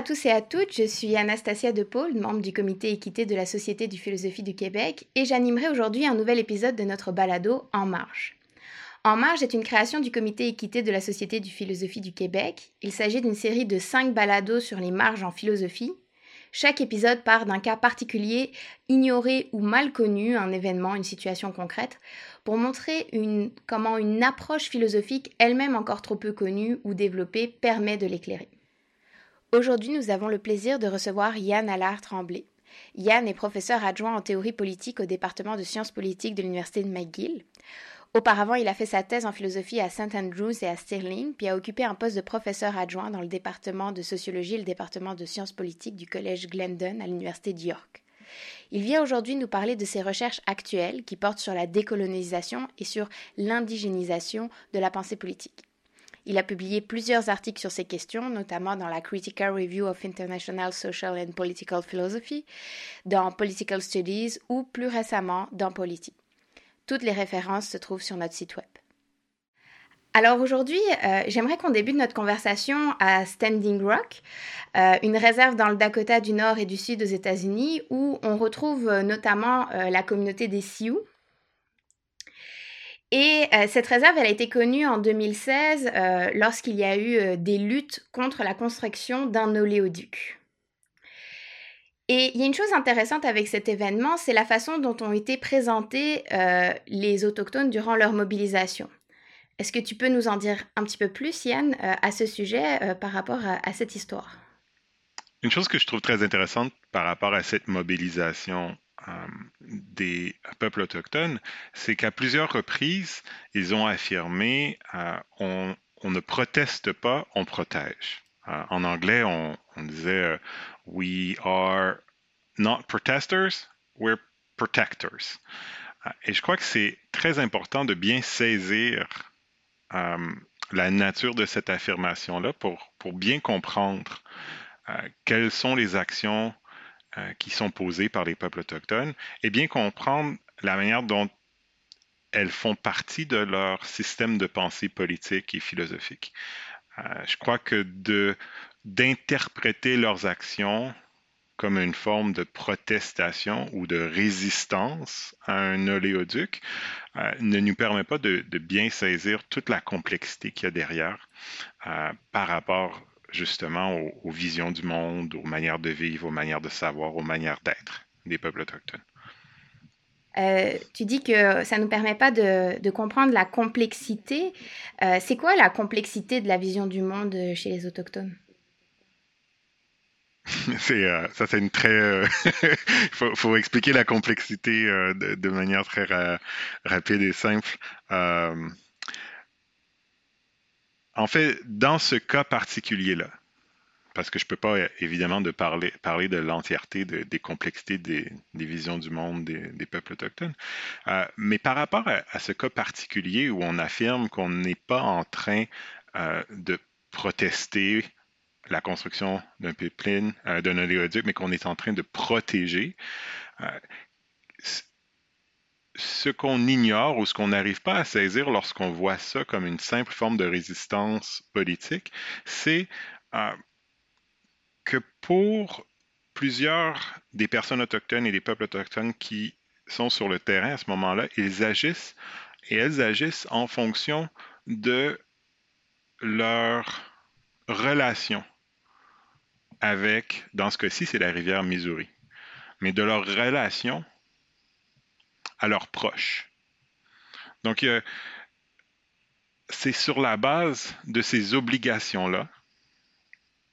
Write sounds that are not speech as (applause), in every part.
À tous et à toutes, je suis Anastasia De Paul, membre du comité équité de la Société du philosophie du Québec, et j'animerai aujourd'hui un nouvel épisode de notre balado En marge. En marge est une création du comité équité de la Société du philosophie du Québec. Il s'agit d'une série de cinq balados sur les marges en philosophie. Chaque épisode part d'un cas particulier, ignoré ou mal connu, un événement, une situation concrète, pour montrer comment une approche philosophique, elle-même encore trop peu connue ou développée, permet de l'éclairer. Aujourd'hui, nous avons le plaisir de recevoir Yann Allard Tremblay. Yann est professeur adjoint en théorie politique au département de sciences politiques de l'Université de McGill. Auparavant, il a fait sa thèse en philosophie à St. Andrews et à Stirling, puis a occupé un poste de professeur adjoint dans le département de sociologie et le département de sciences politiques du collège Glendon à l'Université de York. Il vient aujourd'hui nous parler de ses recherches actuelles qui portent sur la décolonisation et sur l'indigénisation de la pensée politique. Il a publié plusieurs articles sur ces questions, notamment dans la Critical Review of International Social and Political Philosophy, dans Political Studies ou plus récemment dans Polity. Toutes les références se trouvent sur notre site web. Alors aujourd'hui, euh, j'aimerais qu'on débute notre conversation à Standing Rock, euh, une réserve dans le Dakota du Nord et du Sud aux États-Unis, où on retrouve euh, notamment la communauté des Sioux, et euh, cette réserve, elle a été connue en 2016 euh, lorsqu'il y a eu euh, des luttes contre la construction d'un oléoduc. Et il y a une chose intéressante avec cet événement, c'est la façon dont ont été présentés les autochtones durant leur mobilisation. Est-ce que tu peux nous en dire un petit peu plus, Yann, à ce sujet par rapport à cette histoire? Une chose que je trouve très intéressante par rapport à cette mobilisation des peuples autochtones, c'est qu'à plusieurs reprises, ils ont affirmé euh, on, ne proteste pas, on protège. Euh, en anglais, on, disait We are not protesters, we're protectors. et je crois que c'est très important de bien saisir la nature de cette affirmation-là pour, pour bien comprendre quelles sont les actions euh, qui sont posées par les peuples autochtones et bien comprendre la manière dont elles font partie de leur système de pensée politique et philosophique. Euh, je crois que d'interpréter leurs actions comme une forme de protestation ou de résistance à un oléoduc euh, ne nous permet pas de, bien saisir toute la complexité qu'il y a derrière par rapport justement aux, visions du monde, aux manières de vivre, aux manières de savoir, aux manières d'être des peuples autochtones. Euh, tu dis que ça ne nous permet pas de, comprendre la complexité. Euh, c'est quoi la complexité de la vision du monde chez les autochtones? (laughs) C'est euh, ça c'est une très il (laughs) faut, faut, expliquer la complexité de, de, manière très rapide et simple en fait, dans ce cas particulier-là, parce que je ne peux pas évidemment de parler, parler de l'entièreté des complexités des, visions du monde des, peuples autochtones, euh, mais par rapport à, ce cas particulier où on affirme qu'on n'est pas en train euh, de protester la construction d'un pipeline, euh, d'un oléoduc, mais qu'on est en train de protéger, ce qu'on ignore ou ce qu'on n'arrive pas à saisir lorsqu'on voit ça comme une simple forme de résistance politique, c'est euh, que pour plusieurs des personnes autochtones et des peuples autochtones qui sont sur le terrain à ce moment-là, ils agissent et elles agissent en fonction de leur relation avec, dans ce cas-ci, c'est la rivière Missouri, mais de leur relation à leurs proches. Donc, c'est sur la base de ces obligations-là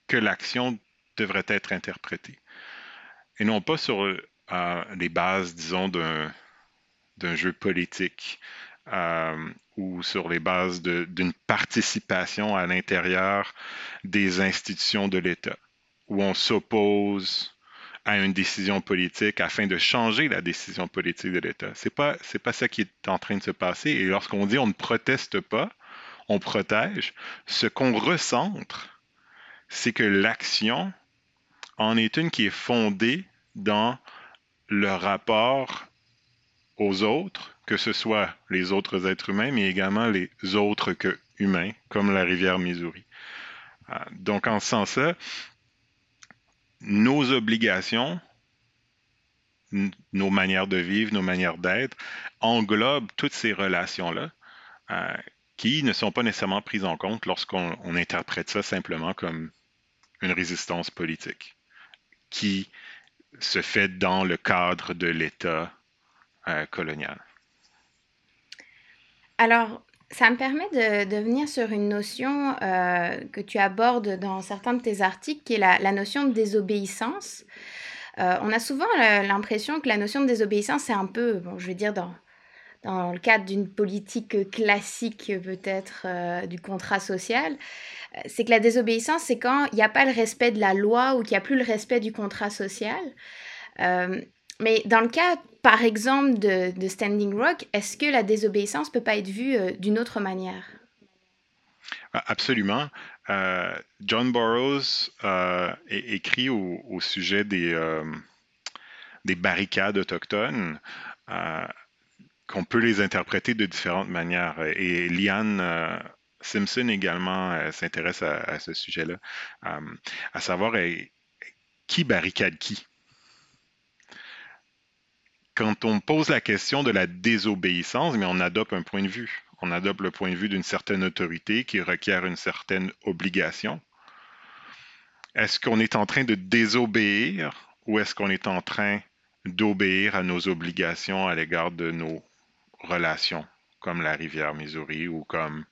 que l'action devrait être interprétée. Et non pas sur euh, les bases, disons, d'un jeu politique euh, ou sur les bases d'une participation à l'intérieur des institutions de l'État, où on s'oppose à une décision politique afin de changer la décision politique de l'État. C'est pas c'est pas ça qui est en train de se passer. Et lorsqu'on dit on ne proteste pas, on protège, ce qu'on recentre, c'est que l'action en est une qui est fondée dans le rapport aux autres, que ce soit les autres êtres humains, mais également les autres que humains, comme la rivière Missouri. Euh, donc, en ce sens-là, nos obligations, nos manières de vivre, nos manières d'être, englobent toutes ces relations-là euh, qui ne sont pas nécessairement prises en compte lorsqu'on interprète ça simplement comme une résistance politique qui se fait dans le cadre de l'État euh, colonial. Alors, ça me permet de, venir sur une notion euh, que tu abordes dans certains de tes articles, qui est la, notion de désobéissance. Euh, on a souvent l'impression que la notion de désobéissance, c'est un peu, bon, je veux dire, dans, dans le cadre d'une politique classique peut-être euh, du contrat social, c'est que la désobéissance, c'est quand il n'y a pas le respect de la loi ou qu'il n'y a plus le respect du contrat social. mais dans le cas par exemple de, Standing Rock, est-ce que la désobéissance peut pas être vue euh, d'une autre manière? Ah, Absolument. Euh, John Burroughs euh, écrit au, sujet des, des barricades autochtones qu'on peut les interpréter de différentes manières. Et Liane Simpson également s'intéresse à, ce sujet-là, à savoir qui barricade qui? Quand on pose la question de la désobéissance, mais on adopte un point de vue. On adopte le point de vue d'une certaine autorité qui requiert une certaine obligation. Est-ce qu'on est en train de désobéir ou est-ce qu'on est en train d'obéir à nos obligations à l'égard de nos relations, comme la rivière Missouri ou comme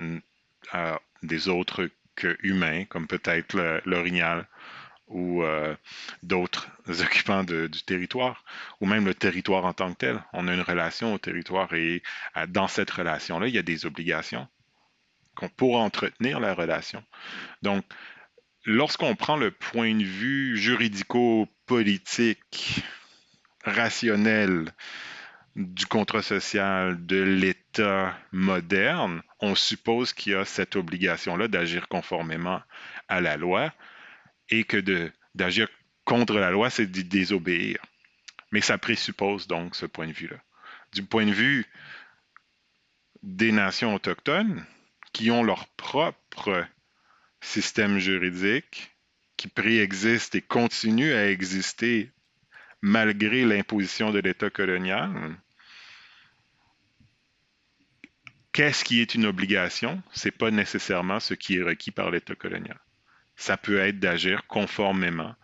euh, des autres que humains, comme peut-être l'orignal ou euh, d'autres (laughs) occupants du territoire, ou même le territoire en tant que tel. On a une relation au territoire et euh, dans cette relation-là, il y a des obligations pour entretenir la relation. Donc, lorsqu'on prend le point de vue juridico-politique, rationnel du contrat social de l'État moderne, on suppose qu'il y a cette obligation-là d'agir conformément à la loi, et que d'agir contre la loi, c'est de désobéir. Mais ça présuppose donc ce point de vue-là. Du point de vue des nations autochtones, qui ont leur propre système juridique, qui préexiste et continue à exister malgré l'imposition de l'État colonial, qu'est-ce qui est une obligation? Ce n'est pas nécessairement ce qui est requis par l'État colonial ça peut être d'agir conformément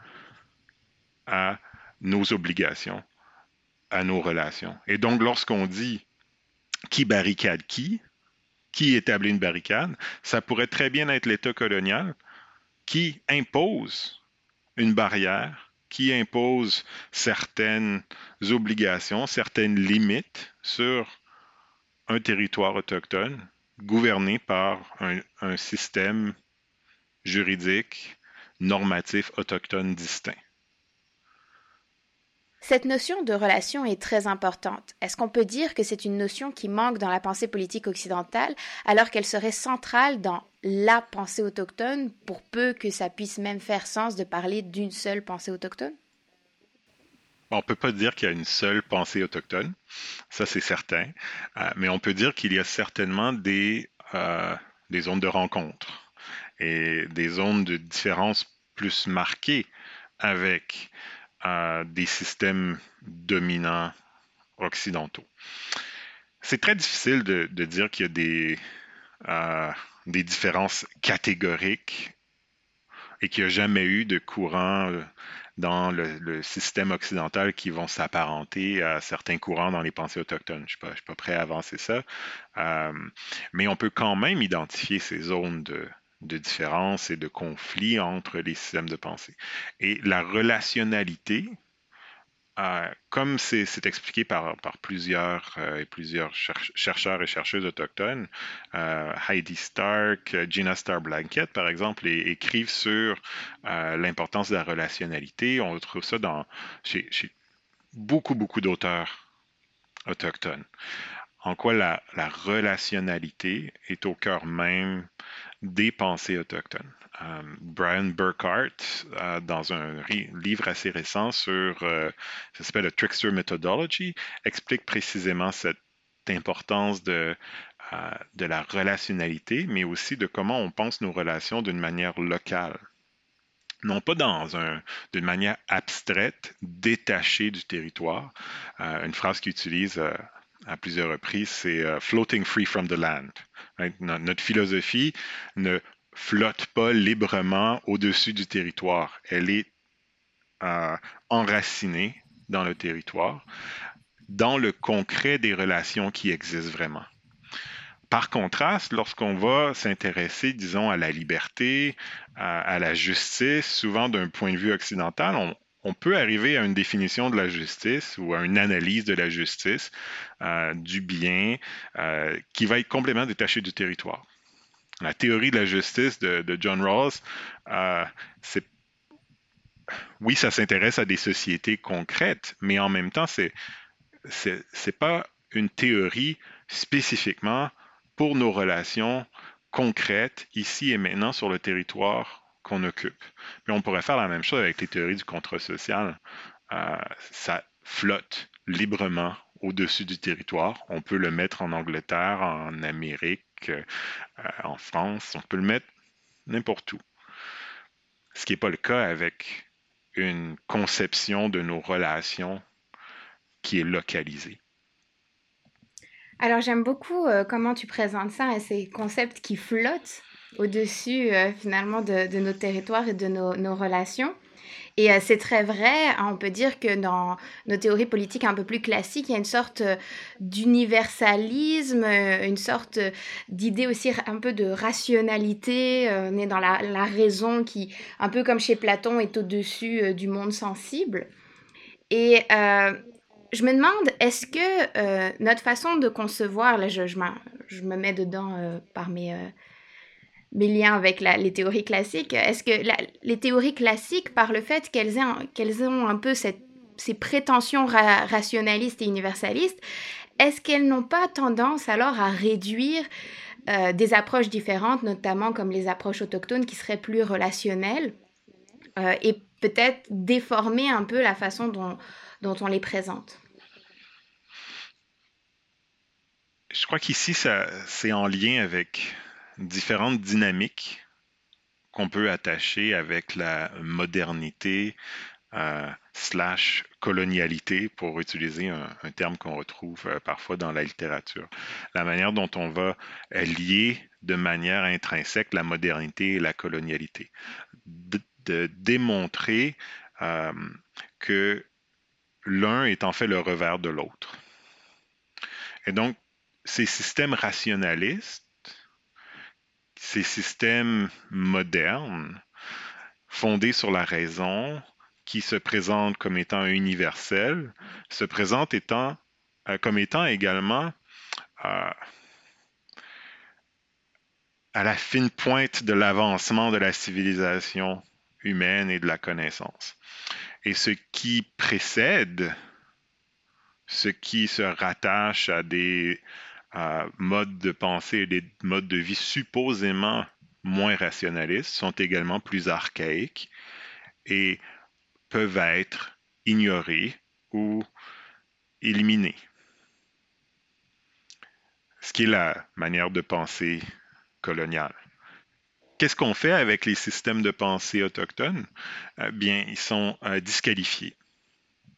à nos obligations, à nos relations. Et donc, lorsqu'on dit qui barricade qui, qui établit une barricade, ça pourrait très bien être l'État colonial qui impose une barrière, qui impose certaines obligations, certaines limites sur un territoire autochtone gouverné par un, système juridique, normatif autochtone distinct. Cette notion de relation est très importante. Est-ce qu'on peut dire que c'est une notion qui manque dans la pensée politique occidentale alors qu'elle serait centrale dans la pensée autochtone pour peu que ça puisse même faire sens de parler d'une seule pensée autochtone? On ne peut pas dire qu'il y a une seule pensée autochtone, ça c'est certain, euh, mais on peut dire qu'il y a certainement des, euh, des zones de rencontre et des zones de différence plus marquées avec euh, des systèmes dominants occidentaux. C'est très difficile de, dire qu'il y a des, euh, des différences catégoriques et qu'il n'y a jamais eu de courant euh, dans le, système occidental qui vont s'apparenter à certains courants dans les pensées autochtones. Je ne suis, pas prêt à avancer ça. mais on peut quand même identifier ces zones de, de différences et de conflits entre les systèmes de pensée. Et la relationnalité, euh, comme c'est expliqué par, par plusieurs, euh, et plusieurs chercheurs et chercheuses autochtones, euh, Heidi Stark, Gina Star Blanket, par exemple, écrivent sur l'importance de la relationnalité. On retrouve ça dans, chez, chez beaucoup, beaucoup d'auteurs autochtones. En quoi la, la relationnalité est au cœur même des pensées autochtones. Euh, Brian Burkhart, euh, dans un livre assez récent sur, euh, ça s'appelle The Trickster Methodology, explique précisément cette importance de, de la relationnalité, mais aussi de comment on pense nos relations d'une manière locale. non pas dans un, d'une manière abstraite, détachée du territoire. Une phrase qu'il utilise à plusieurs reprises, c'est euh, floating free from the land. Notre philosophie ne flotte pas librement au-dessus du territoire. Elle est enracinée dans le territoire, dans le concret des relations qui existent vraiment. Par contraste, lorsqu'on va s'intéresser, disons, à la liberté, à, la justice, souvent d'un point de vue occidental, on, peut arriver à une définition de la justice ou à une analyse de la justice, euh, du bien, euh, qui va être complètement détachée du territoire. La théorie de la justice de, John Rawls, euh, oui, ça s'intéresse à des sociétés concrètes, mais en même temps, c'est n'est pas une théorie spécifiquement pour nos relations concrètes ici et maintenant sur le territoire qu'on occupe. Mais on pourrait faire la même chose avec les théories du contrat social. Euh, ça flotte librement au-dessus du territoire. On peut le mettre en Angleterre, en Amérique, euh, en France. On peut le mettre n'importe où. Ce qui n'est pas le cas avec une conception de nos relations qui est localisée. Alors j'aime beaucoup euh, comment tu présentes ça et ces concepts qui flottent au-dessus euh, finalement de, nos territoires et de nos, relations. Et euh, c'est très vrai, hein, on peut dire que dans nos théories politiques un peu plus classiques, il y a une sorte d'universalisme, une sorte d'idée aussi un peu de rationalité, on est dans la, la, raison qui, un peu comme chez Platon, est au-dessus du monde sensible. Et je me demande, est-ce que euh, notre façon de concevoir, là je, je, me mets dedans euh, par mes, euh, mes liens avec les théories classiques, est-ce que les théories classiques, par le fait qu'elles qu'elles ont un peu cette, ces prétentions rationalistes et universalistes, est-ce qu'elles n'ont pas tendance alors à réduire des approches différentes, notamment comme les approches autochtones qui seraient plus relationnelles, et peut-être déformer un peu la façon dont dont on les présente? Je crois qu'ici, c'est en lien avec différentes dynamiques qu'on peut attacher avec la modernité euh, slash colonialité, pour utiliser un, terme qu'on retrouve euh, parfois dans la littérature. La manière dont on va lier de manière intrinsèque la modernité et la colonialité. De, démontrer euh, que l'un est en fait le revers de l'autre. Et donc, ces systèmes rationalistes, ces systèmes modernes, fondés sur la raison, qui se présentent comme étant universels, se présentent euh, comme étant également euh, à la fine pointe de l'avancement de la civilisation humaine et de la connaissance. Et ce qui précède, ce qui se rattache à des modes de pensée et des modes de vie supposément moins rationalistes, sont également plus archaïques et peuvent être ignorés ou éliminés. Ce qui est la manière de penser coloniale. Qu'est-ce qu'on fait avec les systèmes de pensée autochtones? Euh, bien, ils sont euh, disqualifiés.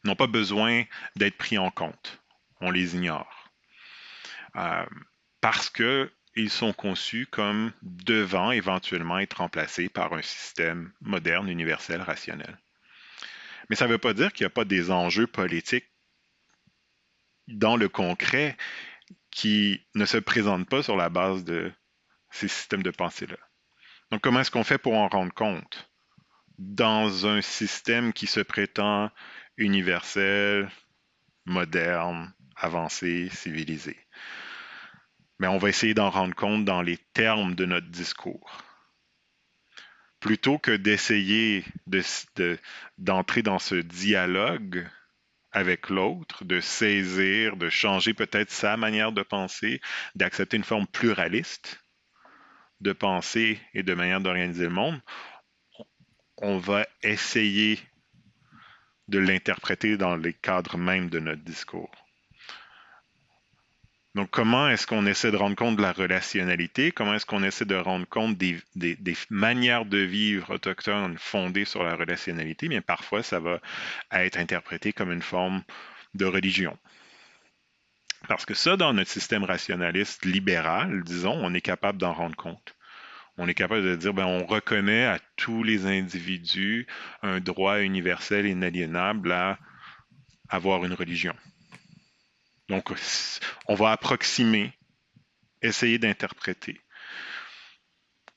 N'ont pas besoin d'être pris en compte. On les ignore. Euh, parce qu'ils sont conçus comme devant éventuellement être remplacés par un système moderne, universel, rationnel. Mais ça ne veut pas dire qu'il n'y a pas des enjeux politiques dans le concret qui ne se présentent pas sur la base de ces systèmes de pensée-là. Donc, comment est-ce qu'on fait pour en rendre compte? Dans un système qui se prétend universel, moderne, avancé, civilisé? Mais on va essayer d'en rendre compte dans les termes de notre discours. Plutôt que d'essayer d'entrer dans ce dialogue avec l'autre, de saisir, de changer peut-être sa manière de penser, d'accepter une forme pluraliste, de penser et de manière d'organiser le monde, on va essayer de l'interpréter dans les cadres même de notre discours. Donc, comment est-ce qu'on essaie de rendre compte de la relationnalité? Comment est-ce qu'on essaie de rendre compte des, manières de vivre autochtones fondées sur la relationnalité? Bien, parfois, ça va être interprété comme une forme de religion. Parce que ça, dans notre système rationaliste libéral, disons, on est capable d'en rendre compte. On est capable de dire, ben, on reconnaît à tous les individus un droit universel et inaliénable à avoir une religion. Donc, on va approximer, essayer d'interpréter.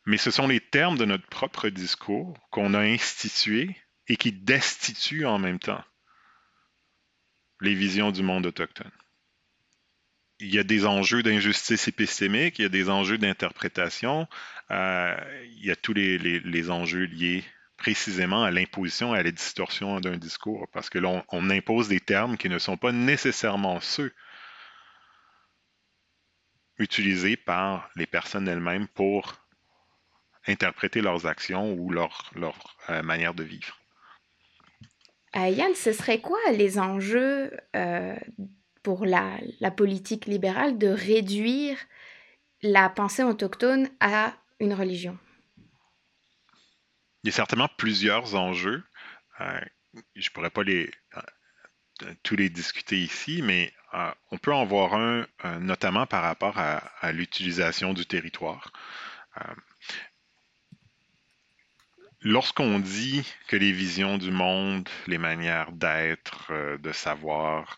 Mais ce sont les termes de notre propre discours qu'on a institués et qui destituent en même temps les visions du monde autochtone. Il y a des enjeux d'injustice épistémique, il y a des enjeux d'interprétation, euh, il y a tous les, les, enjeux liés précisément à l'imposition et à la distorsion d'un discours, parce que l'on on impose des termes qui ne sont pas nécessairement ceux utilisés par les personnes elles-mêmes pour interpréter leurs actions ou leur, euh, manière de vivre. Euh, Yann, ce serait quoi les enjeux euh, pour la, politique libérale de réduire la pensée autochtone à une religion? Il y a certainement plusieurs enjeux. je ne pourrais pas les, tous les discuter ici, mais euh, on peut en voir un euh, notamment par rapport à, l'utilisation du territoire. Euh, lorsqu'on dit que les visions du monde, les manières d'être, de savoir,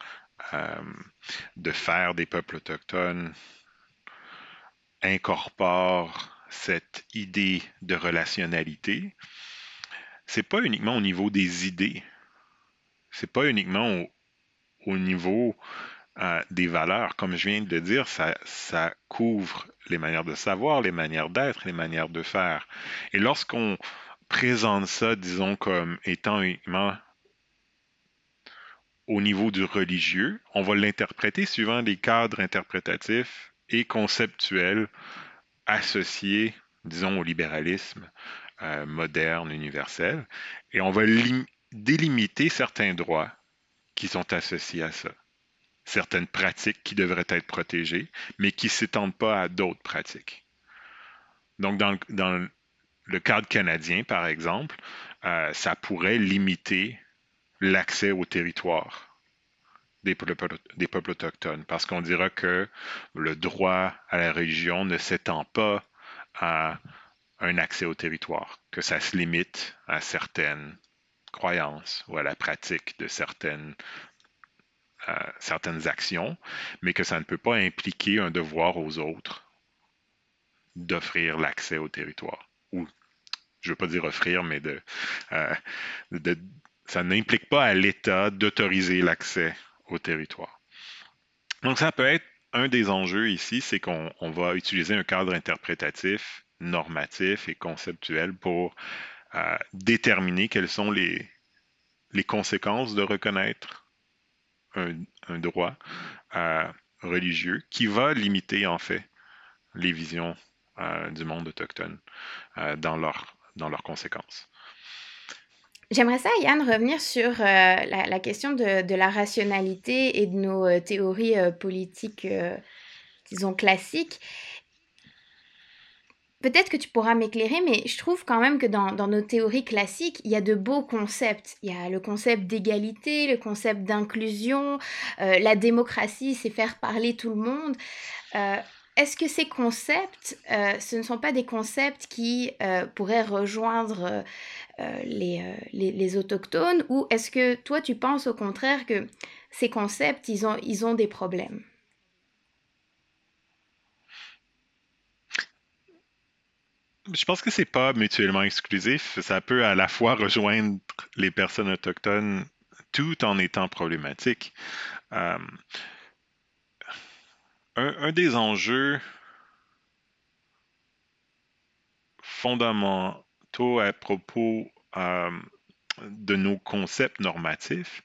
de faire des peuples autochtones incorporent cette idée de relationnalité, c'est pas uniquement au niveau des idées, c'est pas uniquement au, niveau euh, des valeurs. Comme je viens de le dire, ça, ça couvre les manières de savoir, les manières d'être, les manières de faire. Et lorsqu'on présente ça, disons, comme étant uniquement au niveau du religieux, on va l'interpréter suivant des cadres interprétatifs et conceptuels associés, disons, au libéralisme euh, moderne, universel, et on va délimiter certains droits qui sont associés à ça. Certaines pratiques qui devraient être protégées, mais qui ne s'étendent pas à d'autres pratiques. Donc, dans, le cadre canadien, par exemple, euh, ça pourrait limiter l'accès au territoire des peuples, des peuples autochtones, parce qu'on dira que le droit à la religion ne s'étend pas à un accès au territoire, que ça se limite à certaines croyances ou à la pratique de certaines, euh, certaines actions, mais que ça ne peut pas impliquer un devoir aux autres d'offrir l'accès au territoire. Ou, je ne veux pas dire offrir, mais euh, de ça n'implique pas à l'État d'autoriser l'accès au territoire. Donc, ça peut être un des enjeux ici, c'est qu'on va utiliser un cadre interprétatif, normatif et conceptuel pour déterminer quelles sont les, les conséquences de reconnaître un, droit euh, religieux qui va limiter en fait les visions euh, du monde autochtone euh, dans, leur, dans leurs conséquences. J'aimerais ça, Yann, revenir sur la, question de, la rationalité et de nos théories politiques, disons, classiques. Peut-être que tu pourras m'éclairer, mais je trouve quand même que dans, nos théories classiques, il y a de beaux concepts. Il y a le concept d'égalité, le concept d'inclusion, euh, la démocratie, c'est faire parler tout le monde. Euh, est-ce que ces concepts, euh, ce ne sont pas des concepts qui pourraient rejoindre les, les, autochtones ou est-ce que toi tu penses au contraire que ces concepts, ils ont, ils ont des problèmes? Je pense que c'est pas mutuellement exclusif. Ça peut à la fois rejoindre les personnes autochtones tout en étant problématique. Euh, un, des enjeux fondamentaux à propos euh, de nos concepts normatifs,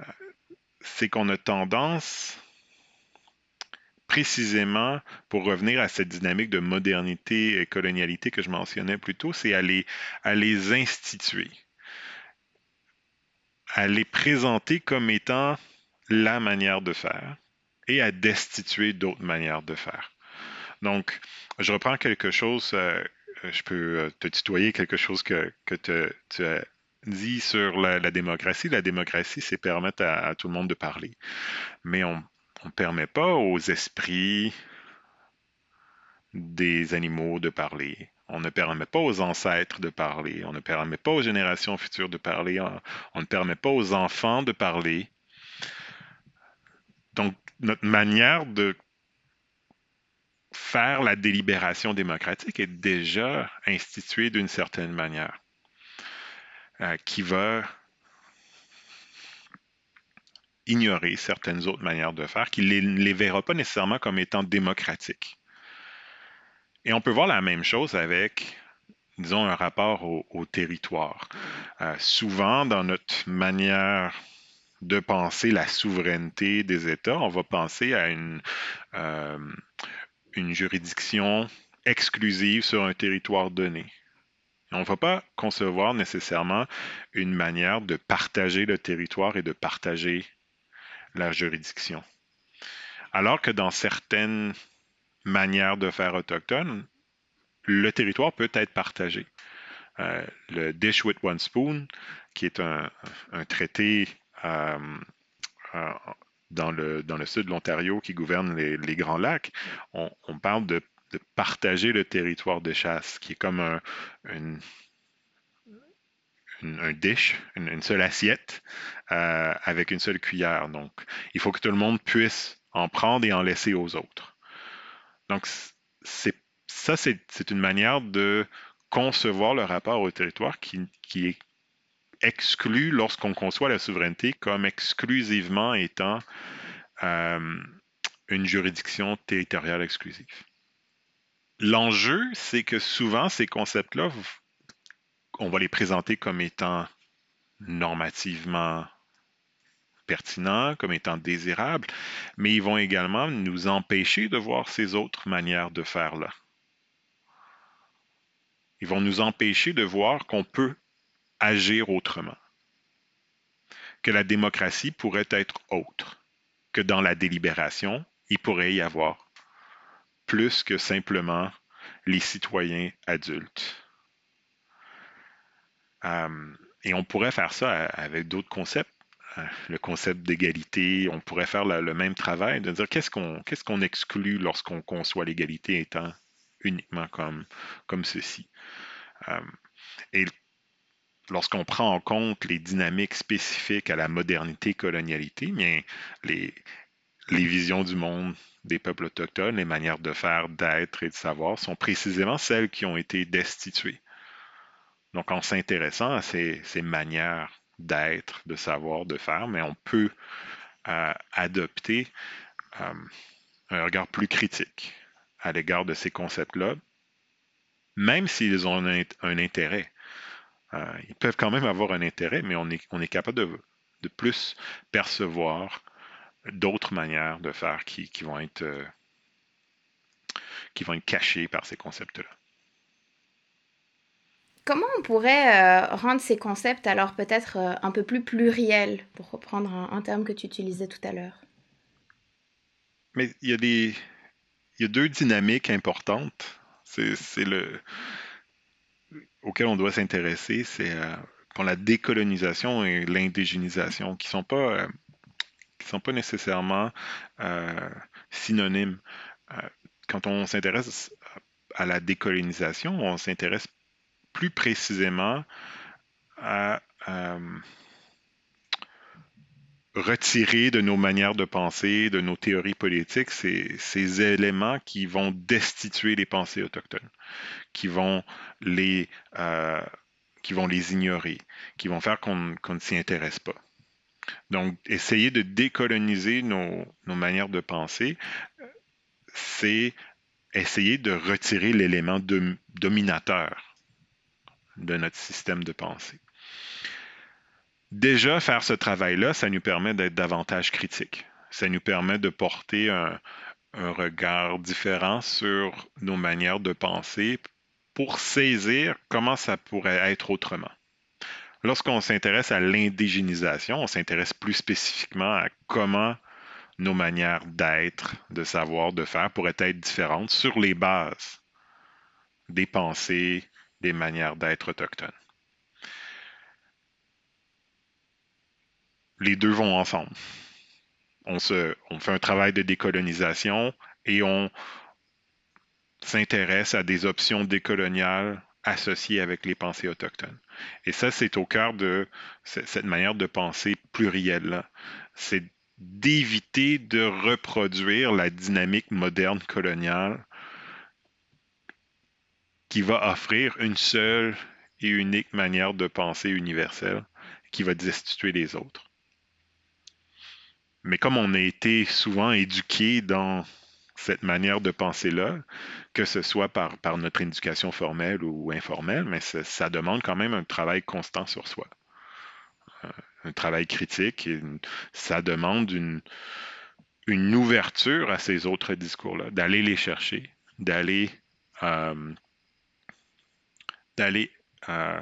euh, c'est qu'on a tendance précisément, pour revenir à cette dynamique de modernité et colonialité que je mentionnais plus tôt, c'est à les, à instituer, à les présenter comme étant la manière de faire et à destituer d'autres manières de faire. Donc, je reprends quelque chose, euh, je peux te tutoyer quelque chose que, que tu as dit sur la, démocratie. La démocratie, c'est permettre à, tout le monde de parler. Mais on ne permet pas aux esprits des animaux de parler. On ne permet pas aux ancêtres de parler. On ne permet pas aux générations futures de parler. On, ne permet pas aux enfants de parler. Donc, notre manière de faire la délibération démocratique est déjà instituée d'une certaine manière. Euh, qui va ignorer certaines autres manières de faire, qui ne les, verra pas nécessairement comme étant démocratiques. Et on peut voir la même chose avec, disons, un rapport au, territoire. Euh, souvent, dans notre manière de penser la souveraineté des États, on va penser à une, euh, une juridiction exclusive sur un territoire donné. On ne va pas concevoir nécessairement une manière de partager le territoire et de partager la juridiction. Alors que dans certaines manières de faire autochtone, le territoire peut être partagé. Euh, le Dish with One Spoon, qui est un, traité euh, euh, dans, le, dans le sud de l'Ontario qui gouverne les, Grands Lacs, on, parle de de partager le territoire de chasse, qui est comme un, un dish, une, seule assiette, euh, avec une seule cuillère. Donc, il faut que tout le monde puisse en prendre et en laisser aux autres. Donc, ça, c'est, une manière de concevoir le rapport au territoire qui, qui est exclu lorsqu'on conçoit la souveraineté comme exclusivement étant euh, une juridiction territoriale exclusive. L'enjeu, c'est que souvent, ces concepts-là, on va les présenter comme étant normativement pertinents, comme étant désirables, mais ils vont également nous empêcher de voir ces autres manières de faire là. Ils vont nous empêcher de voir qu'on peut agir autrement, que la démocratie pourrait être autre, que dans la délibération, il pourrait y avoir plus que simplement les citoyens adultes. Euh, et on pourrait faire ça avec d'autres concepts. Euh, le concept d'égalité, on pourrait faire le, même travail, de dire qu'est-ce qu'on exclut lorsqu'on conçoit l'égalité étant uniquement comme, ceci. Euh, et lorsqu'on prend en compte les dynamiques spécifiques à la modernité-colonialité, bien, les, les visions du monde des peuples autochtones, les manières de faire, d'être et de savoir sont précisément celles qui ont été destituées. Donc, en s'intéressant à ces, manières d'être, de savoir, de faire, mais on peut euh, adopter euh, un regard plus critique à l'égard de ces concepts-là, même s'ils ont un, intérêt. Euh, ils peuvent quand même avoir un intérêt, mais on est, capable de, plus percevoir d'autres manières de faire qui vont être cachées par ces concepts-là. Comment on pourrait euh, rendre ces concepts alors peut-être euh, un peu plus pluriels, pour reprendre un, terme que tu utilisais tout à l'heure? Mais il y a deux dynamiques importantes. C'est le auquel on doit s'intéresser, c'est pour la décolonisation et l'indigénisation, qui sont pas qui sont pas nécessairement euh, synonymes. Euh, quand on s'intéresse à la décolonisation, on s'intéresse plus précisément à euh, retirer de nos manières de penser, de nos théories politiques, ces, éléments qui vont destituer les pensées autochtones, qui vont les, qui vont les ignorer, qui vont faire qu'on ne s'y intéresse pas. Donc, essayer de décoloniser nos, manières de penser, c'est essayer de retirer l'élément dominateur de notre système de pensée. Déjà, faire ce travail-là, ça nous permet d'être davantage critique. Ça nous permet de porter un, un regard différent sur nos manières de penser pour saisir comment ça pourrait être autrement. Lorsqu'on s'intéresse à l'indigénisation, on s'intéresse plus spécifiquement à comment nos manières d'être, de savoir, de faire pourraient être différentes sur les bases des pensées, des manières d'être autochtones. Les deux vont ensemble. On, on fait un travail de décolonisation et on s'intéresse à des options décoloniales associées avec les pensées autochtones. Et ça, c'est au cœur de cette manière de penser plurielle. C'est d'éviter de reproduire la dynamique moderne coloniale qui va offrir une seule et unique manière de penser universelle qui va destituer les autres. Mais comme on a été souvent éduqué dans cette manière de penser-là, que ce soit par, notre éducation formelle ou informelle, mais ça, demande quand même un travail constant sur soi. Euh, un travail critique ça demande une, une ouverture à ces autres discours-là, d'aller les chercher, d'aller euh, d'aller euh,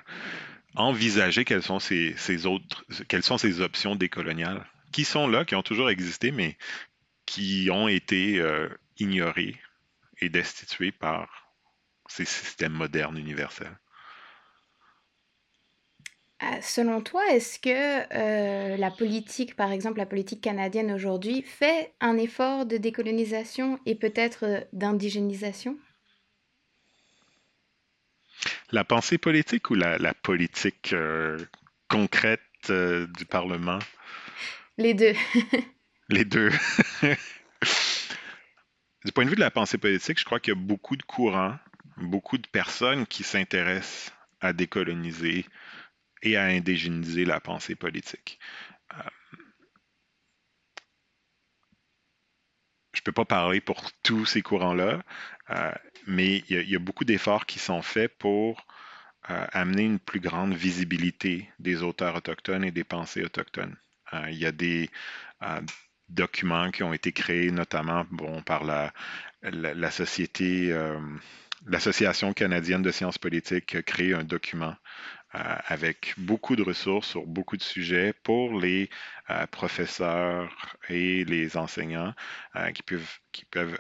envisager quelles sont ces, autres, quelles sont ces options décoloniales qui sont là, qui ont toujours existé, mais qui ont été euh, ignorées et destituées par ces systèmes modernes universels. Ah, selon toi, est-ce que euh, la politique, par exemple la politique canadienne aujourd'hui, fait un effort de décolonisation et peut-être d'indigénisation? La pensée politique ou la, politique euh, concrète du Parlement? Les deux. (laughs) Les deux. (laughs) du point de vue de la pensée politique, je crois qu'il y a beaucoup de courants, beaucoup de personnes qui s'intéressent à décoloniser, et à indigéniser la pensée politique. Euh, je ne peux pas parler pour tous ces courants-là, euh, mais il y, a beaucoup d'efforts qui sont faits pour euh, amener une plus grande visibilité des auteurs autochtones et des pensées autochtones. il y a des documents qui ont été créés notamment bon, par la, société, l'Association canadienne de sciences politiques a créé un document euh, avec beaucoup de ressources sur beaucoup de sujets pour les euh, professeurs et les enseignants euh, qui peuvent, qui peuvent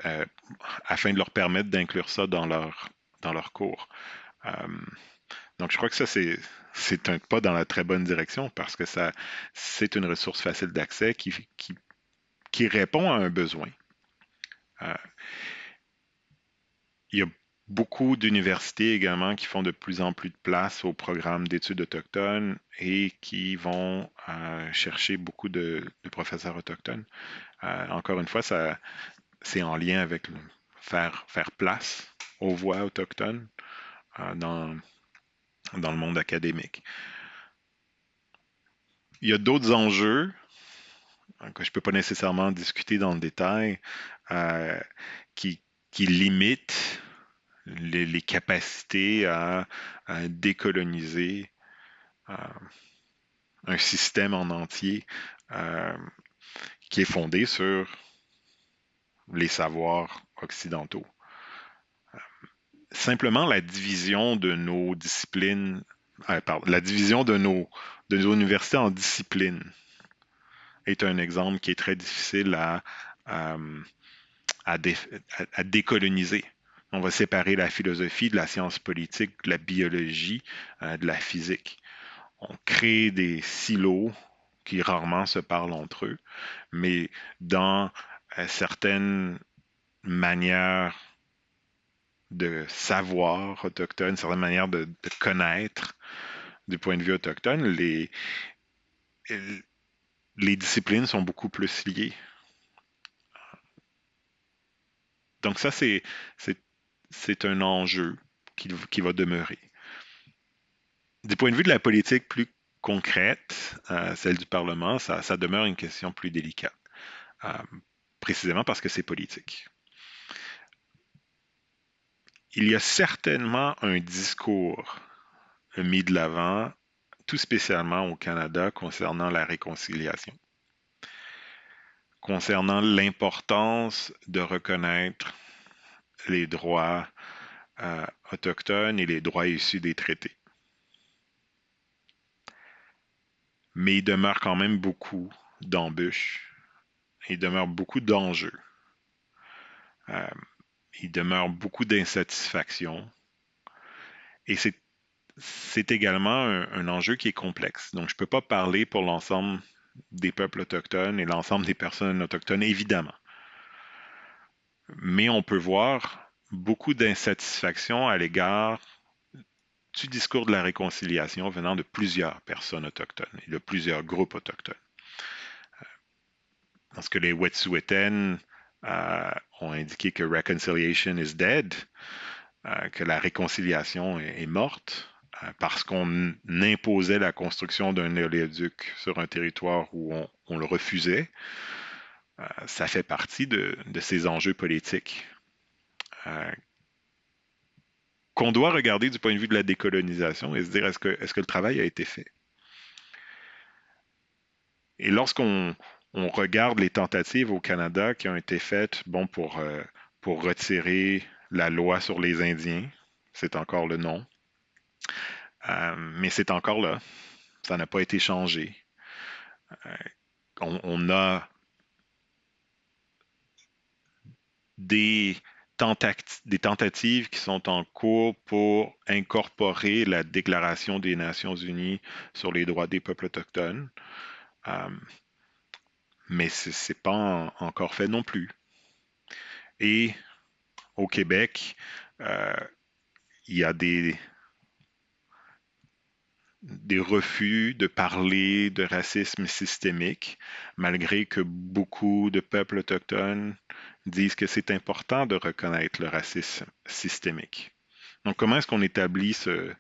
afin de leur permettre d'inclure ça dans leur, dans leur cours. donc, je crois que ça, c'est, un pas dans la très bonne direction parce que ça, c'est une ressource facile d'accès qui, qui, qui, répond à un besoin. il y a beaucoup d'universités également qui font de plus en plus de place au programme d'études autochtones et qui vont euh, chercher beaucoup de, professeurs autochtones. Euh, encore une fois, ça, c'est en lien avec faire, faire place aux voix autochtones euh, dans, dans le monde académique. Il y a d'autres enjeux que je ne peux pas nécessairement discuter dans le détail qui, qui limitent les, capacités à, décoloniser euh, un système en entier euh, qui est fondé sur les savoirs occidentaux. Euh, simplement la division de nos disciplines, la division de nos, de nos universités en disciplines est un exemple qui est très difficile à, à décoloniser. On va séparer la philosophie de la science politique, de la biologie, euh, de la physique. On crée des silos qui rarement se parlent entre eux, mais dans euh, certaines manières de savoir autochtone, certaines manières de, connaître du point de vue autochtone, les, les disciplines sont beaucoup plus liées. Donc ça, c'est c'est un enjeu qui, va demeurer. Du point de vue de la politique plus concrète, euh, celle du Parlement, ça, demeure une question plus délicate, euh, précisément parce que c'est politique. Il y a certainement un discours mis de l'avant, tout spécialement au Canada, concernant la réconciliation, concernant l'importance de reconnaître les droits euh, autochtones et les droits issus des traités. Mais il demeure quand même beaucoup d'embûches il demeure beaucoup d'enjeux. Euh, il demeure beaucoup d'insatisfaction. Et c'est également un, enjeu qui est complexe. Donc, je ne peux pas parler pour l'ensemble des peuples autochtones et l'ensemble des personnes autochtones, évidemment. Mais on peut voir beaucoup d'insatisfaction à l'égard du discours de la réconciliation venant de plusieurs personnes autochtones et de plusieurs groupes autochtones. Euh, parce que les Wet'suwet'en euh, ont indiqué que reconciliation is dead, euh, que la réconciliation est, morte, parce qu'on imposait la construction d'un néoléoduc sur un territoire où on, le refusait. Ça fait partie de, ces enjeux politiques qu'on doit regarder du point de vue de la décolonisation et se dire est-ce que, le travail a été fait? Et lorsqu'on regarde les tentatives au Canada qui ont été faites bon, pour, euh, retirer la loi sur les Indiens, c'est encore le nom, euh, mais c'est encore là. Ça n'a pas été changé. Euh, on, a des des tentatives qui sont en cours pour incorporer la Déclaration des Nations Unies sur les droits des peuples autochtones. Euh, mais ce n'est pas encore fait non plus. Et au Québec, euh, il y a des, des refus de parler de racisme systémique, malgré que beaucoup de peuples autochtones disent que c'est important de reconnaître le racisme systémique. Donc, comment est-ce qu'on établit ce,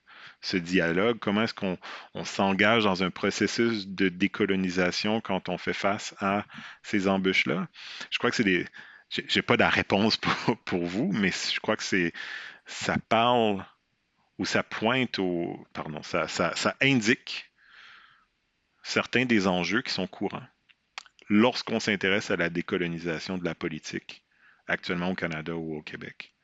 dialogue? Comment est-ce qu'on s'engage dans un processus de décolonisation quand on fait face à ces embûches-là? Je crois que c'est des... J'ai pas de réponse (laughs) pour, pour, vous, mais je crois que c'est ça parle ou ça pointe au... Pardon, ça, ça, ça indique certains des enjeux qui sont courants lorsqu'on s'intéresse à la décolonisation de la politique, actuellement au Canada ou au Québec.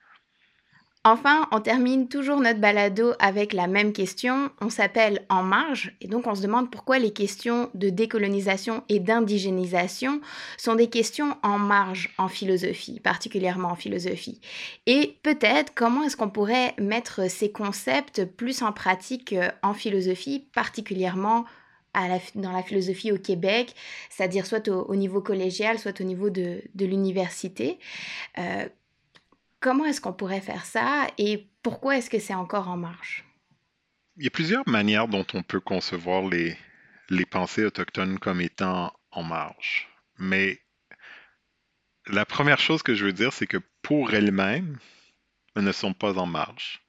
Enfin, on termine toujours notre balado avec la même question. On s'appelle En marge et donc on se demande pourquoi les questions de décolonisation et d'indigénisation sont des questions en marge en philosophie, particulièrement en philosophie. Et peut-être comment est-ce qu'on pourrait mettre ces concepts plus en pratique en philosophie, particulièrement dans la philosophie au Québec, c'est-à-dire soit au, niveau collégial, soit au niveau de, l'université. Euh, comment est-ce qu'on pourrait faire ça et pourquoi est-ce que c'est encore en marche? Il y a plusieurs manières dont on peut concevoir les, les pensées autochtones comme étant en marge. Mais la première chose que je veux dire, c'est que pour elles-mêmes, elles ne sont pas en marge.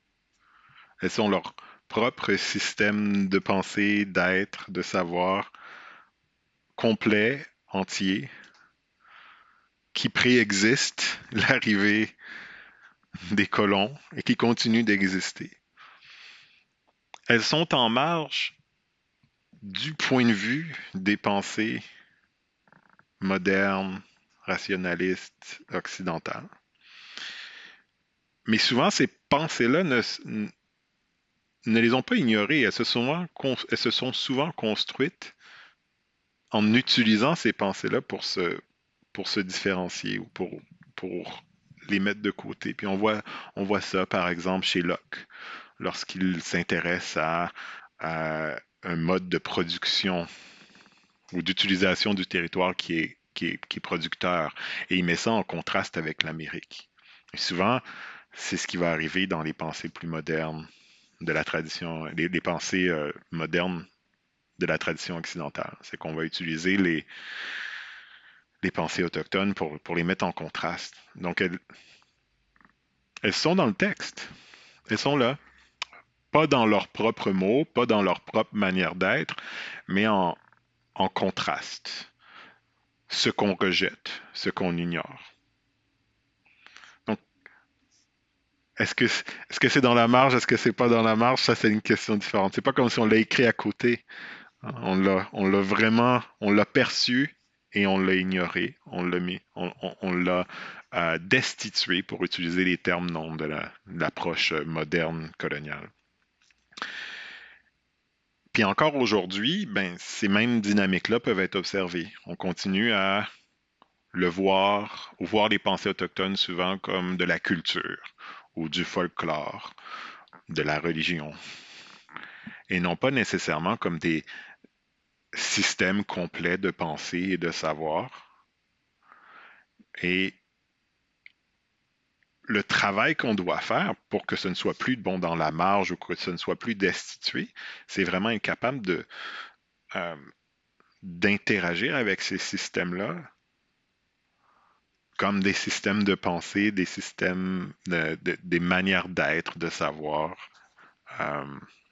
Elles sont leur propre système de pensée, d'être, de savoir complet, entier, qui préexiste (laughs) l'arrivée des colons et qui continue d'exister. Elles sont en marge du point de vue des pensées modernes, rationalistes, occidentales. Mais souvent, ces pensées-là ne, ne les ont pas ignorées. Elles se, sont souvent construites en utilisant ces pensées-là pour se, différencier ou pour, les mettre de côté. Puis on voit, ça, par exemple, chez Locke, lorsqu'il s'intéresse à, un mode de production ou d'utilisation du territoire qui est, producteur. Et il met ça en contraste avec l'Amérique. Souvent, c'est ce qui va arriver dans les pensées plus modernes de la tradition, les, pensées euh, modernes de la tradition occidentale. C'est qu'on va utiliser les, pensées autochtones pour, les mettre en contraste. Donc, elles, sont dans le texte. Elles sont là. Pas dans leurs propres mots, pas dans leur propre manière d'être, mais en contraste. Ce qu'on rejette, ce qu'on ignore. Est-ce que c'est dans la marge, est-ce que c'est pas dans la marge? Ça, c'est une question différente. C'est pas comme si on l'a écrit à côté. On l'a, on l'a vraiment, on l'a perçu et on l'a ignoré. On l'a euh, destitué pour utiliser les termes non de, l'approche moderne coloniale. Puis encore aujourd'hui, ben, ces mêmes dynamiques-là peuvent être observées. On continue à le voir, ou voir les pensées autochtones souvent comme de la culture ou du folklore, de la religion, et non pas nécessairement comme des systèmes complets de pensée et de savoir. Et le travail qu'on doit faire pour que ce ne soit plus bon dans la marge ou que ce ne soit plus destitué, c'est vraiment être capable de euh, d'interagir avec ces systèmes-là comme des systèmes de pensée, des systèmes, des manières d'être, de savoir, euh,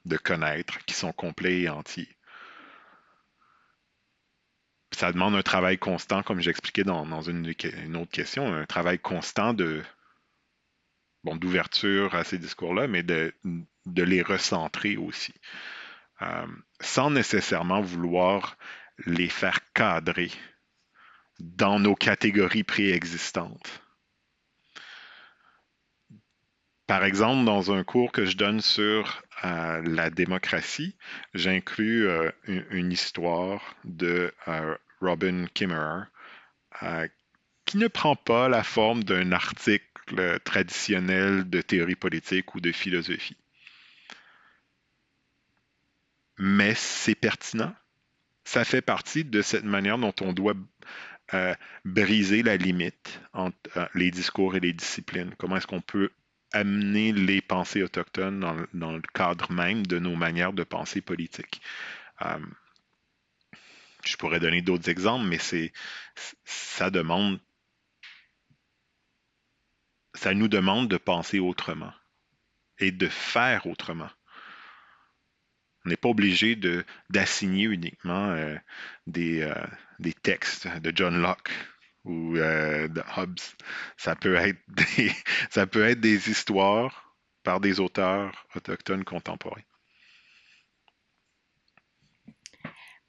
de connaître, qui sont complets et entiers. Ça demande un travail constant, comme j'expliquais dans, dans une, autre question, un travail constant de bon, d'ouverture à ces discours-là, mais de, de, les recentrer aussi, euh, sans nécessairement vouloir les faire cadrer dans nos catégories préexistantes. Par exemple, dans un cours que je donne sur euh, la démocratie, j'inclus euh, une, histoire de euh, Robin Kimmerer qui ne prend pas la forme d'un article traditionnel de théorie politique ou de philosophie. Mais c'est pertinent. Ça fait partie de cette manière dont on doit briser la limite entre euh, les discours et les disciplines? Comment est-ce qu'on peut amener les pensées autochtones dans, le cadre même de nos manières de penser politique? Euh, je pourrais donner d'autres exemples, mais c'est ça demande ça nous demande de penser autrement et de faire autrement. On n'est pas obligé d'assigner uniquement euh, des, des textes de John Locke ou euh, de Hobbes. Ça peut, être (laughs) des, ça peut être des histoires par des auteurs autochtones contemporains.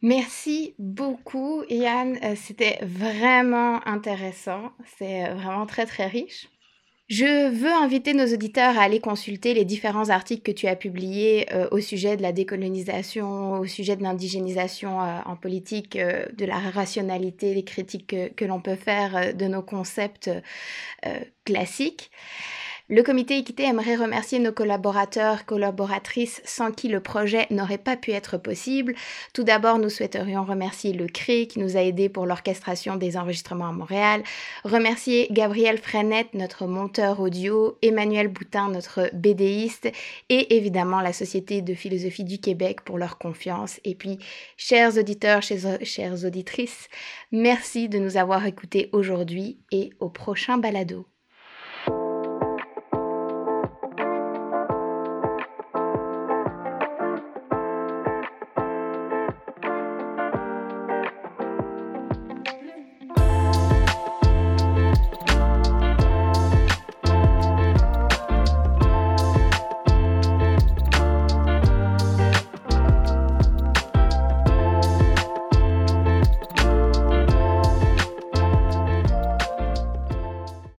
Merci beaucoup, Yann. Euh, c'était vraiment intéressant. C'est vraiment très, très riche. Je veux inviter nos auditeurs à aller consulter les différents articles que tu as publiés euh, au sujet de la décolonisation, au sujet de l'indigénisation euh, en politique, euh, de la rationalité, les critiques que l'on peut faire de nos concepts classiques. Le comité équité aimerait remercier nos collaborateurs, collaboratrices sans qui le projet n'aurait pas pu être possible. Tout d'abord, nous souhaiterions remercier le CRE qui nous a aidés pour l'orchestration des enregistrements à Montréal, remercier Gabriel Frenette, notre monteur audio, Emmanuel Boutin, notre BDiste, et évidemment la Société de philosophie du Québec pour leur confiance. Et puis, chers auditeurs, chères auditrices, merci de nous avoir écoutés aujourd'hui et au prochain balado.